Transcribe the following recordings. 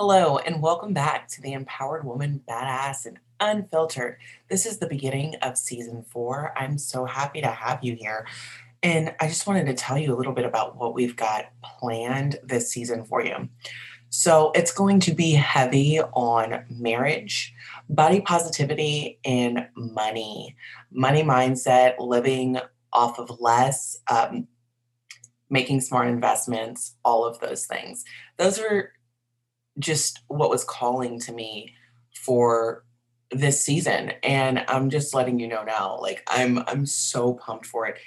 Hello, and welcome back to the Empowered Woman Badass and Unfiltered. This is the beginning of season four. I'm so happy to have you here. And I just wanted to tell you a little bit about what we've got planned this season for you. So, it's going to be heavy on marriage, body positivity, and money, money mindset, living off of less, um, making smart investments, all of those things. Those are just what was calling to me for this season. And i'm just letting you know now like i'm i'm so pumped for it.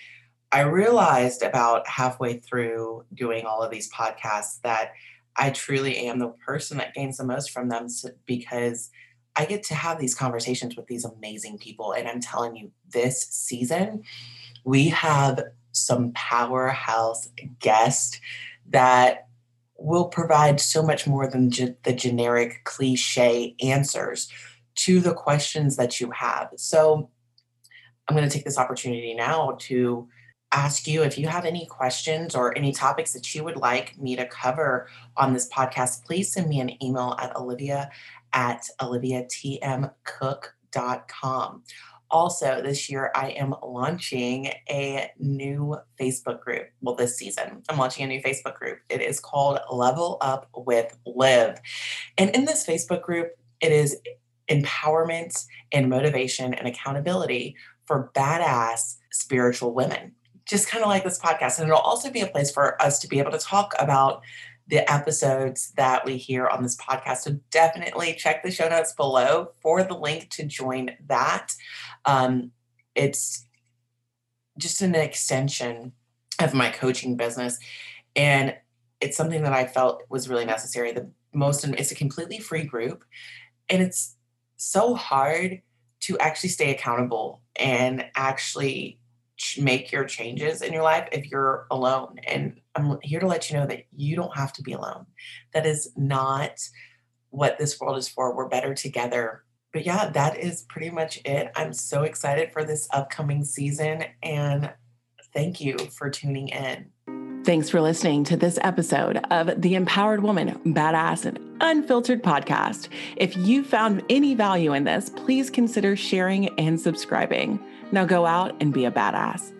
I realized about halfway through doing all of these podcasts that i truly am the person that gains the most from them because i get to have these conversations with these amazing people. And i'm telling you this season we have some powerhouse guests that will provide so much more than ge- the generic cliche answers to the questions that you have. So I'm going to take this opportunity now to ask you if you have any questions or any topics that you would like me to cover on this podcast, please send me an email at olivia at oliviatmcook.com. Also, this year I am launching a new Facebook group. Well, this season, I'm launching a new Facebook group. It is called Level Up with Liv And in this Facebook group, it is empowerment and motivation and accountability for badass spiritual women. Just kind of like this podcast. And it'll also be a place for us to be able to talk about the episodes that we hear on this podcast. So definitely check the show notes below for the link to join that. Um, it's just an extension of my coaching business. And it's something that I felt was really necessary. The most, it's a completely free group. And it's so hard to actually stay accountable and actually make your changes in your life if you're alone. And I'm here to let you know that you don't have to be alone. That is not what this world is for. We're better together. But yeah, that is pretty much it. I'm so excited for this upcoming season and thank you for tuning in. Thanks for listening to this episode of the Empowered Woman, Badass, and Unfiltered podcast. If you found any value in this, please consider sharing and subscribing. Now go out and be a badass.